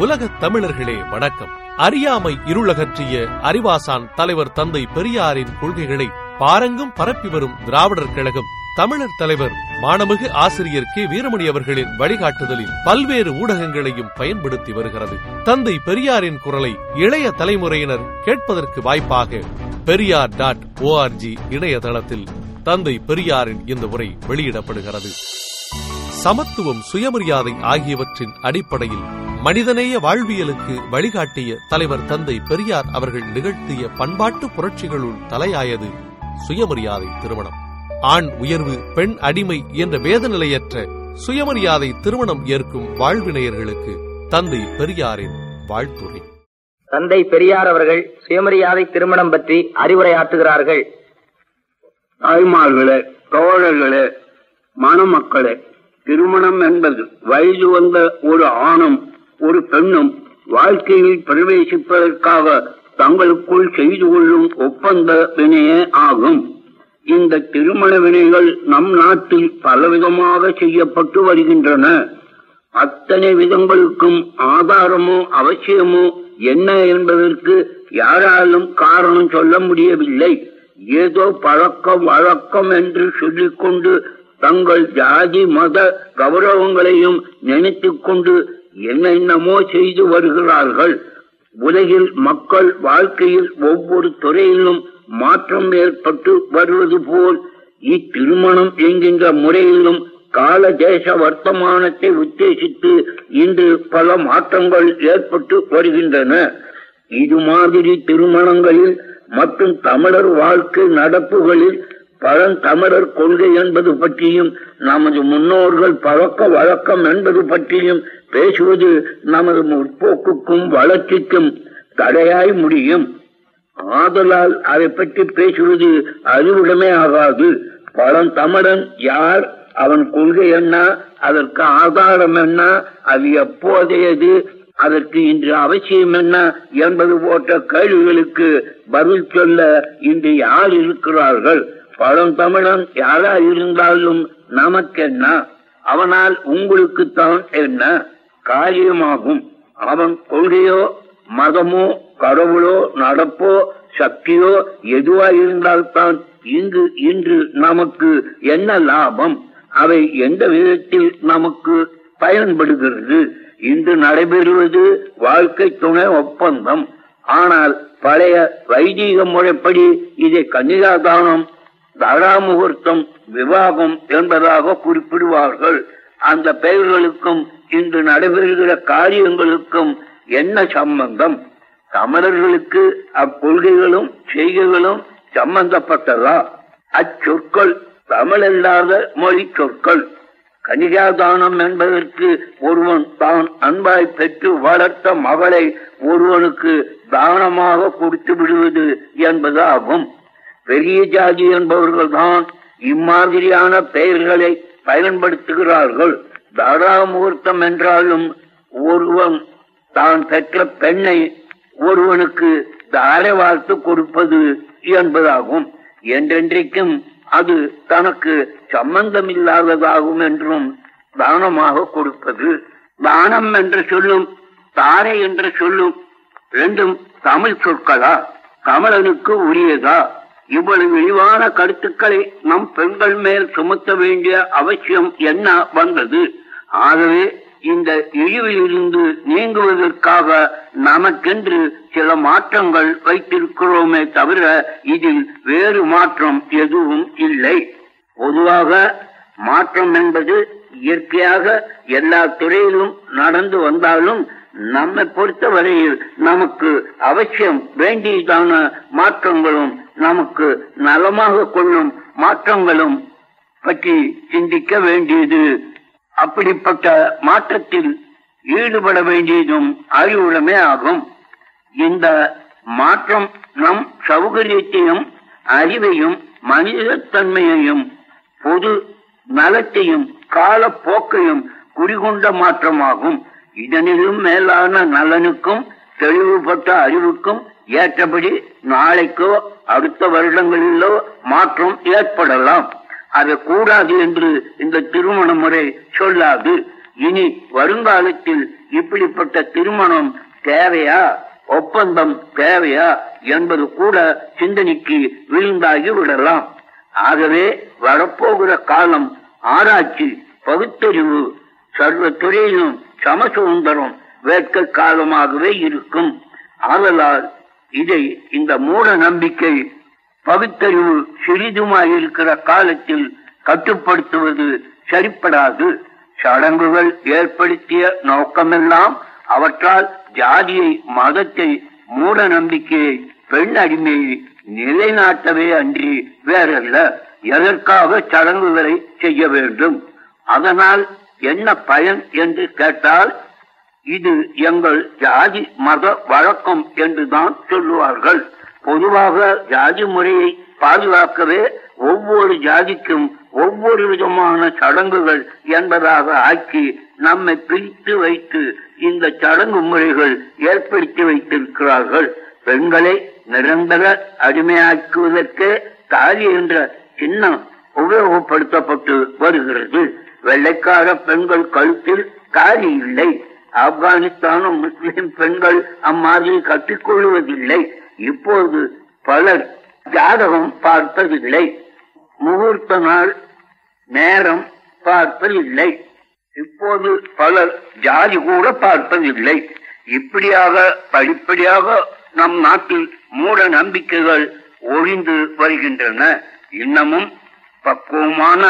உலக தமிழர்களே வணக்கம். அறியாமை இருளகற்றிய அறிவாசான் தலைவர் தந்தை பெரியாரின் கொள்கைகளை பாரங்கும் பரப்பி வரும் திராவிடர் கழகம் தமிழர் தலைவர் மாணமிகு ஆசிரியர் கே. வீரமணி அவர்களின் வழிகாட்டுதலில் பல்வேறு ஊடகங்களையும் பயன்படுத்தி வருகிறது. தந்தை பெரியாரின் குரலை இளைய தலைமுறையினர் கேட்பதற்கு வாய்ப்பாக பெரியார் டாட் ஓஆர்ஜி இணையதளத்தில் தந்தை பெரியாரின் இந்த உரை வெளியிடப்படுகிறது. சமத்துவம் சுயமரியாதை ஆகியவற்றின் அடிப்படையில் மனிதநேய வாழ்வியலுக்கு வழிகாட்டிய தலைவர் தந்தை பெரியார் அவர்கள் நிகழ்த்திய பண்பாட்டு புரட்சிகளுள் தலையாயது சுயமரியாதை திருமணம். ஆண் உயர்வு பெண் அடிமை என்ற வேதநிலையற்ற சுயமரியாதை திருமணம் ஏற்கும் வாழ்வினையர்களுக்கு தந்தை பெரியாரின் வாழ்த்துரை. தந்தை பெரியார் அவர்கள் சுயமரியாதை திருமணம் பற்றி அறிவுரையாற்றுகிறார்கள். தாய்மார்களே தோழர்களே மணமக்களே திருமணம் என்பது வயது வந்த ஒரு ஆணும் ஒரு பெண்ணும் வாழ்க்கையில் பிரவேசிப்பதற்காக தங்களுக்குள் செய்து கொள்ளும் ஒப்பந்த வினையே ஆகும். இந்த திருமண வினைகள் நம் நாட்டில் பலவிதமாக செய்யப்பட்டு வருகின்றன. அத்தனை விதங்களுக்கும் ஆதாரமோ அவசியமோ என்ன என்பதற்கு யாராலும் காரணம் சொல்ல முடியவில்லை. ஏதோ பழக்கம் வழக்கம் என்று சொல்லிக்கொண்டு தங்கள் ஜாதி மத கௌரவங்களையும் நினைத்துக் கொண்டு என்னென்னமோ செய்து வருகிறார்கள். உலகில் மக்கள் வாழ்க்கையில் ஒவ்வொரு துறையிலும் மாற்றம் ஏற்பட்டு வருவது போல் இத்திருமணம் என்கின்ற முறையிலும் கால தேச வர்த்தமானத்தை உத்தேசித்து இன்று பல மாற்றங்கள் ஏற்பட்டு வருகின்றன. இது மாதிரி திருமணங்களில் மற்றும் தமிழர் வாழ்க்கை நடப்புகளில் பழந்தமிழர் கொள்கை என்பது பற்றியும் நமது முன்னோர்கள் பழக்க வழக்கம் என்பது பற்றியும் பேசுவது நமது முற்போக்குக்கும் வளர்ச்சிக்கும் தடையாய் முடியும். ஆதலால் அதை பற்றி பேசுவது அறிவுடமே ஆகாது. பழந்தமிழன் யார் அவன் கொள்கை என்ன அதற்கு ஆதாரம் என்ன அது எப்போதையது அதற்கு இன்று அவசியம் என்ன என்பது போன்ற கேள்விகளுக்கு பதில் சொல்ல இன்று யார் இருக்கிறார்கள்? பழந்தமிழன் யாரா இருந்தாலும் நமக்கென்ன? அவனால் உங்களுக்குத்தான் என்ன? காரியமாகும். அவன் கொள்கையோ மதமோ கடவுளோ நடப்போ சக்தியோ எதுவா இருந்தால்தான் இங்கு இன்று நமக்கு என்ன லாபம்? அவை எந்த விதத்தில் நமக்கு பயன்படுகிறது? இன்று நடைபெறுவது வாழ்க்கை துணை ஒப்பந்தம். ஆனால் பழைய வைதீக முறைப்படி இதை கன்னிகாதானம் தடாமுகூர்த்தம் விவாகம் என்பதாக குறிப்பிடுவார்கள். அந்த பெயர்களுக்கும் இன்று நடைபெறுகிற காரியங்களுக்கும் என்ன சம்பந்தம்? தமிழர்களுக்கு அக்கொள்கைகளும் செய்கைகளும் சம்பந்தப்பட்டதா? அச்சொற்கள் தமிழல்லாத மொழி சொற்கள். கனிகாதானம் என்பதற்கு ஒருவன் தான் அன்பாய் பெற்று வளர்த்த மகளை ஒருவனுக்கு தானமாக கொடுத்து விடுவது என்பது ஆகும் பெரிய ஜாதி என்பவர்கள்தான் இம்மாதிரியான பெயர்களை பயன்படுத்துகிறார்கள். தாராமூர்த்தம் என்றாலும் ஒருவன் தான் பெற்ற பெண்ணை ஒருவனுக்கு தாரை வாழ்த்து கொடுப்பது என்பதாகும். என்றென்றைக்கும் அது தனக்கு சம்பந்தம் இல்லாததாகும் என்றும் தானமாக கொடுப்பது. தானம் என்று சொல்லும் தாரை என்று சொல்லும் ரெண்டும் தமிழ் சொற்களா? தமிழனுக்கு உரியதா? இவ்வளவு இழிவான கருத்துக்களை நம் பெண்கள் மேல் சுமத்த வேண்டிய அவசியம் என்ன வந்தது? ஆகவே இந்த இழிவிலிருந்து நீங்குவதற்காக நமக்கென்று சில மாற்றங்கள் வைத்திருக்கிறோமே தவிர இதில் வேறு மாற்றம் எதுவும் இல்லை. பொதுவாக மாற்றம் என்பது இயற்கையாக எல்லா துறையிலும் நடந்து வந்தாலும் நம்மை பொறுத்தவரையில் நமக்கு அவசியம் வேண்டியதான மாற்றங்களும் நமக்கு நலமாக கொள்ளும் மாற்றங்களும் பற்றி சிந்திக்க வேண்டியது. அப்படிப்பட்ட மாற்றத்தில் ஈடுபட வேண்டியதும் அறிவுடமே ஆகும். இந்த மாற்றம் நம் சௌகரியத்தையும் அறிவையும் மனிதத்தன்மையையும் பொது நலத்தையும் காலப்போக்கையும் குறிகொண்ட மாற்றமாகும். இதனிலும் மேலான நலனுக்கும் தெளிவுபட்ட அறிவுக்கும் ஏற்றபடி நாளைக்கோ அடுத்த வருடங்களிலோ மாற்றம் ஏற்படலாம். அது கூடாது என்று இந்த திருமண முறை சொல்லாது. இனி வருங்காலத்தில் இப்படிப்பட்ட திருமணம் தேவையா? ஒப்பந்தம் தேவையா? என்பது கூட சிந்தனைக்கு விழுந்தாகி விடலாம். ஆகவே வரப்போகிற காலம் ஆராய்ச்சி பகுத்தறிவு சர்வ துறையிலும் சமசுதந்திரம் வேட்க காலமாகவே இருக்கும். ஆதலால் இதை இந்த மூட நம்பிக்கை பகுத்தறிவு சிறிதுமாயிருக்கிற காலத்தில் கட்டுப்படுத்துவது சரிப்படாது. சடங்குகள் ஏற்படுத்திய நோக்கமெல்லாம் அவற்றால் ஜாதியை மதத்தை மூட நம்பிக்கையை பெண் அடிமையை நிலைநாட்டவே அன்றி வேறல்ல. எதற்காக சடங்குகளை செய்ய வேண்டும்? அதனால் என்ன பயன் என்று கேட்டால் இது எங்கள் ஜாதி மத வழக்கம் என்றுதான் சொல்லுவார்கள். பொதுவாக ஜாதி முறையை பாதுகாக்கவே ஒவ்வொரு ஜாதிக்கும் ஒவ்வொரு விதமான சடங்குகள் என்பதாக ஆக்கி நம்மை பிரித்து வைத்து இந்த சடங்கு முறைகள் ஏற்படுத்தி வைத்திருக்கிறார்கள். பெண்களை நிரந்தர அடிமையாக்குவதற்கே தாலி என்ற சின்னம் உபயோகப்படுத்தப்பட்டு வருகிறது. வெள்ளைக்கார பெண்கள் கழுத்தில் தாலி இல்லை. ஆப்கானிஸ்தானும் முஸ்லிம் பெண்கள் அம்மாதிரி கட்டிக்கொள்வதில்லை. இப்போது பலர் ஜாதகம் பார்ப்பதில்லை முகூர்த்த நாள் நேரம் பார்ப்பதில்லை இப்போது பலர் ஜாதி கூட பார்ப்பதில்லை இப்படியாக படிப்படியாக நம் நாட்டில் மூட நம்பிக்கைகள் ஒழிந்து வருகின்றன. இன்னமும் பக்குவமான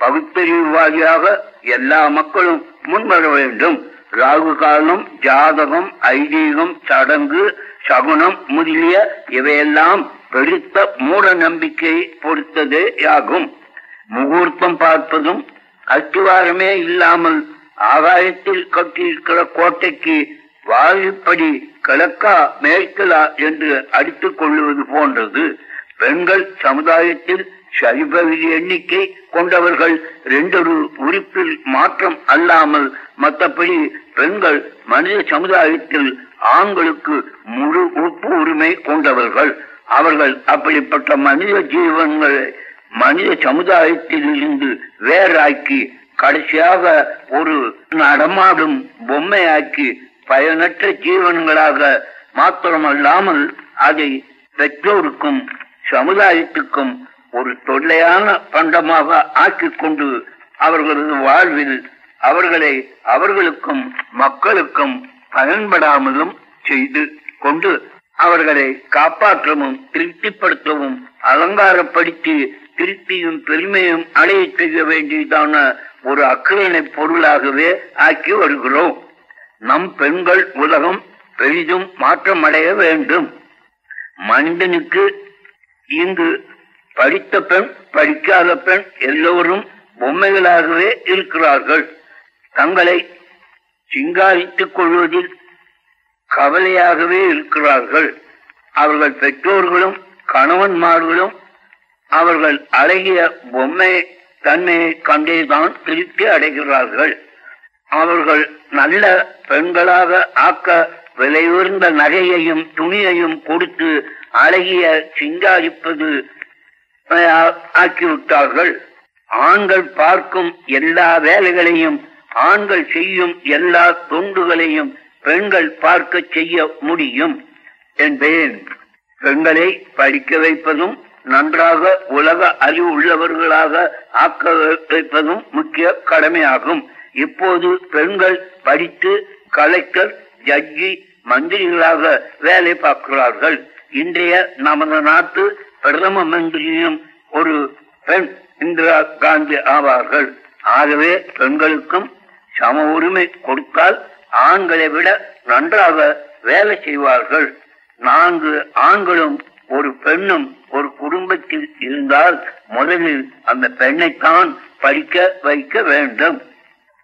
பகுத்தறிவுவாதியாக எல்லா மக்களும் முன்வர வேண்டும். ராகு காலம் ஜாதகம் ஐதீகம் சடங்கு சகுனம் முதலிய இவையெல்லாம் பெருத்த மூட நம்பிக்கை பொறுத்ததே ஆகும் முகூர்த்தம் பார்ப்பதும் அஸ்திவாரமே இல்லாமல் ஆகாயத்தில் கட்டியிருக்கிற கோட்டைக்கு வாயுப்படி கிழக்கா மேற்கலா என்று அடித்துக் கொள்ளுவது போன்றது. பெண்கள் சமுதாயத்தில் சரிபகுதி எண்ணிக்கை கொண்டவர்கள் ரெண்டொரு உறுப்பில் மாற்றம் அல்லாமல் மற்றபடி பெண்கள் மனித சமுதாயத்தில் ஆண்களுக்கு முழு உறுப்பு உரிமை கொண்டவர்கள். அவர்கள் அப்படிப்பட்ட மனித ஜீவன்களை மனித சமுதாயத்தில் இருந்து வேறாக்கி கடைசியாக ஒரு நடமாடும் பொம்மையாக்கி பயனற்ற ஜீவன்களாக மாத்திரமல்லாமல் அதை பெற்றோருக்கும் சமுதாயத்துக்கும் ஒரு தொல்லையான பண்டமாக ஆக்கிக் கொண்டு அவர்களது வாழ்வில் அவர்களை அவர்களுக்கும் மக்களுக்கும் பயன்படாமலும் செய்து கொண்டு அவர்களை காப்பாற்றவும் திருப்திப்படுத்தவும் அலங்காரப்படுத்தி திருப்தியும் பெருமையும் அடைய செய்ய வேண்டியதான ஒரு அக்கறையினை பொருளாகவே ஆக்கி வருகிறோம். நம் பெண்கள் உலகம் பெரிதும் மாற்றமடைய வேண்டும். மனிதனுக்கு இங்கு படித்த பெண் படிக்காத பெண் எல்லோரும் பொம்மைகளாகவே இருக்கிறார்கள். தங்களை சிங்காரித்துக் கொள்வதில் கவலையாகவே இருக்கிறார்கள். அவர்கள் பெற்றோர்களும் கணவன்மார்களும் அவர்கள் அழகிய பொம்மை தன்மையை கண்டேதான் திருப்தி அடைகிறார்கள். அவர்கள் நல்ல பெண்களாக ஆக்க விலை உயர்ந்த நகையையும் துணியையும் கொடுத்து அழகிய சிங்காரிப்பது ஆக்கிவிட்டார்கள். ஆண்கள் பார்க்கும் எல்லா வேலைகளையும் ஆண்கள் செய்யும் எல்லா தொண்டுகளையும் பெண்கள் பார்க்க செய்ய முடியும் என்பேன். பெண்களை படிக்க வைப்பதும் நன்றாக உலக அறிவு உள்ளவர்களாக ஆக்க வைப்பதும் முக்கிய கடமையாகும். இப்போது பெண்கள் படித்து கலெக்டர் ஜட்ஜி மந்திரிகளாக வேலை பார்க்கிறார்கள். இன்றைய நமது நாட்டு பிரதம மந்திரியும் ஒரு பெண் இந்திரா காந்தி ஆவார்கள். ஆகவே பெண்களுக்கும் சம உரிமை கொடுத்தால் ஆண்களை விட நன்றாக வேலை செய்வார்கள். நான்கு ஆண்களும் ஒரு பெண்ணும் ஒரு குடும்பத்தில் இருந்தால் முதலில் அந்த பெண்ணைத்தான் படிக்க வைக்க வேண்டும்.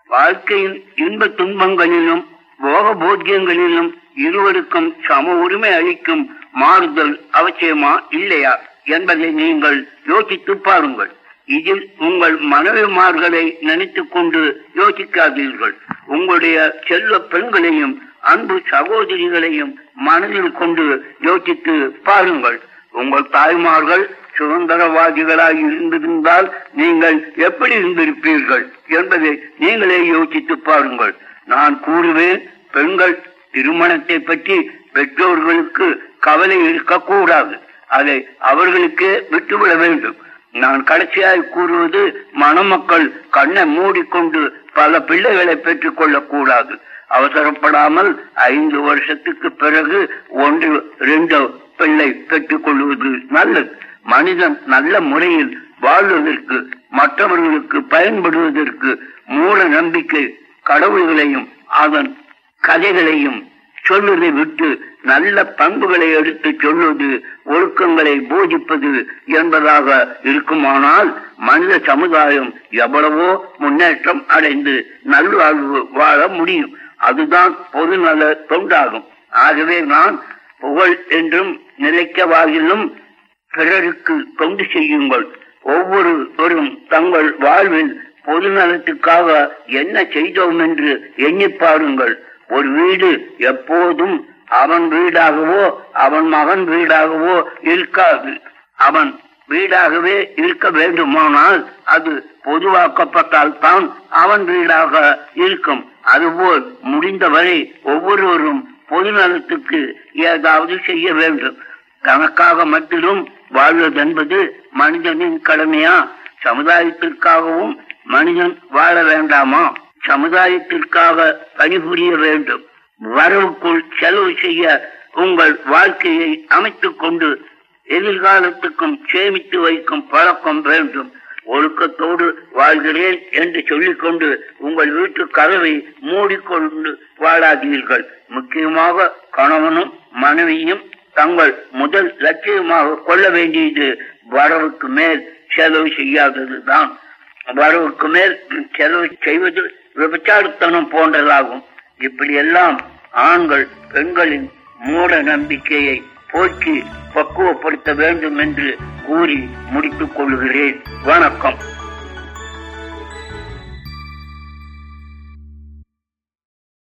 வாழ்க்கையின் இன்ப துன்பங்களிலும் போக போக்கியங்களிலும் இருவருக்கும் சம உரிமை அளிக்கும் மாறுதல் அவசியமா இல்லையா என்பதை நீங்கள் யோசித்து பாருங்கள். இதில் உங்கள் மனைவிமார்களை நினைத்துக் கொண்டு யோசிக்காதீர்கள். உங்களுடைய செல்ல பெண்களையும் அன்பு சகோதரிகளையும் மனதில் கொண்டு யோசித்து பாருங்கள். உங்கள் தாய்மார்கள் சுதந்திரவாதிகளாய் இருந்திருந்தால் நீங்கள் எப்படி இருந்திருப்பீர்கள் என்பதை நீங்களே யோசித்து பாருங்கள். நான் கூறுவேன் பெண்கள் திருமணத்தை பற்றி பெற்றோர்களுக்கு கவலை இருக்கக்கூடாது. அதை அவர்களுக்கே விட்டுவிட வேண்டும். நான் கடைசியாய் கூறுவது மணமக்கள் கண்ணை மூடிக்கொண்டு பல பிள்ளைகளை பெற்றுக் கொள்ளக்கூடாது. அவசரப்படாமல் ஐந்து வருஷத்துக்கு பிறகு ஒன்று ரெண்டு பிள்ளை பெற்றுக் கொள்வது நல்லது. மனிதன் நல்ல முறையில் வாழ்வதற்கு மற்றவர்களுக்கு பயன்படுவதற்கு மூட நம்பிக்கை கடவுள்களையும் அதன் கதைகளையும் சொல்வதை விட்டு நல்ல பண்புகளை எடுத்து சொல்வது ஒழுக்கங்களை போதிப்பது என்பதாக இருக்குமானால் மனித சமுதாயம் எவ்வளவோ முன்னேற்றம் அடைந்து நல்வாழ்வு வாழ முடியும். அதுதான் பொதுநல தொண்டாகும். ஆகவே நான் புகழ் என்றும் நிலைக்கவாகிலும் பிறருக்கு தொண்டு செய்யுங்கள். ஒவ்வொருவரும் தங்கள் வாழ்வில் பொதுநலத்துக்காக என்ன செய்தோம் என்று எண்ணி பாருங்கள். ஒரு வீடு எப்போதும் அவன் வீடாகவோ அவன் மகன் வீடாகவோ இருக்காது. அவன் வீடாகவே இருக்க வேண்டுமானால் அது பொதுவாக்கப்பட்டால் தான் அவன் வீடாக இருக்கும். அதுபோல் முடிந்தவரை ஒவ்வொருவரும் பொதுநலத்துக்கு ஏதாவது செய்ய வேண்டும். தனக்காக மட்டும் வாழ்வதென்பது மனிதனின் கடமையா? சமுதாயத்திற்காகவும் மனிதன் வாழ வேண்டாமா? சமுதாயத்திற்காக பணிபுரிய வேண்டும். வரவுக்குள் செலவு செய்ய உங்கள் வாழ்க்கையை அமைத்துக் கொண்டு எதிர்காலத்துக்கும் சேமித்து வைக்கும் பழக்கம் வேண்டும். ஒழுக்கத்தோடு வாழ்கிறேன் என்று சொல்லிக்கொண்டு உங்கள் வீட்டு கதவை மூடிக்கொண்டு வாழாதீர்கள் முக்கியமாக கணவனும் மனைவியும் தங்கள் முதல் லட்சியமாக கொள்ள வேண்டியது வரவுக்கு மேல் செலவு செய்யாததுதான். வரவுக்கு மேல் செலவு செய்வது விபச்சாரத்தனம் போன்றதாகும். இப்படியெல்லாம் ஆண்கள் பெண்களின் மூட நம்பிக்கையை போக்கி பக்குவப்படுத்த வேண்டும் என்று கூறி முடித்துக் கொள்கிறேன். வணக்கம்.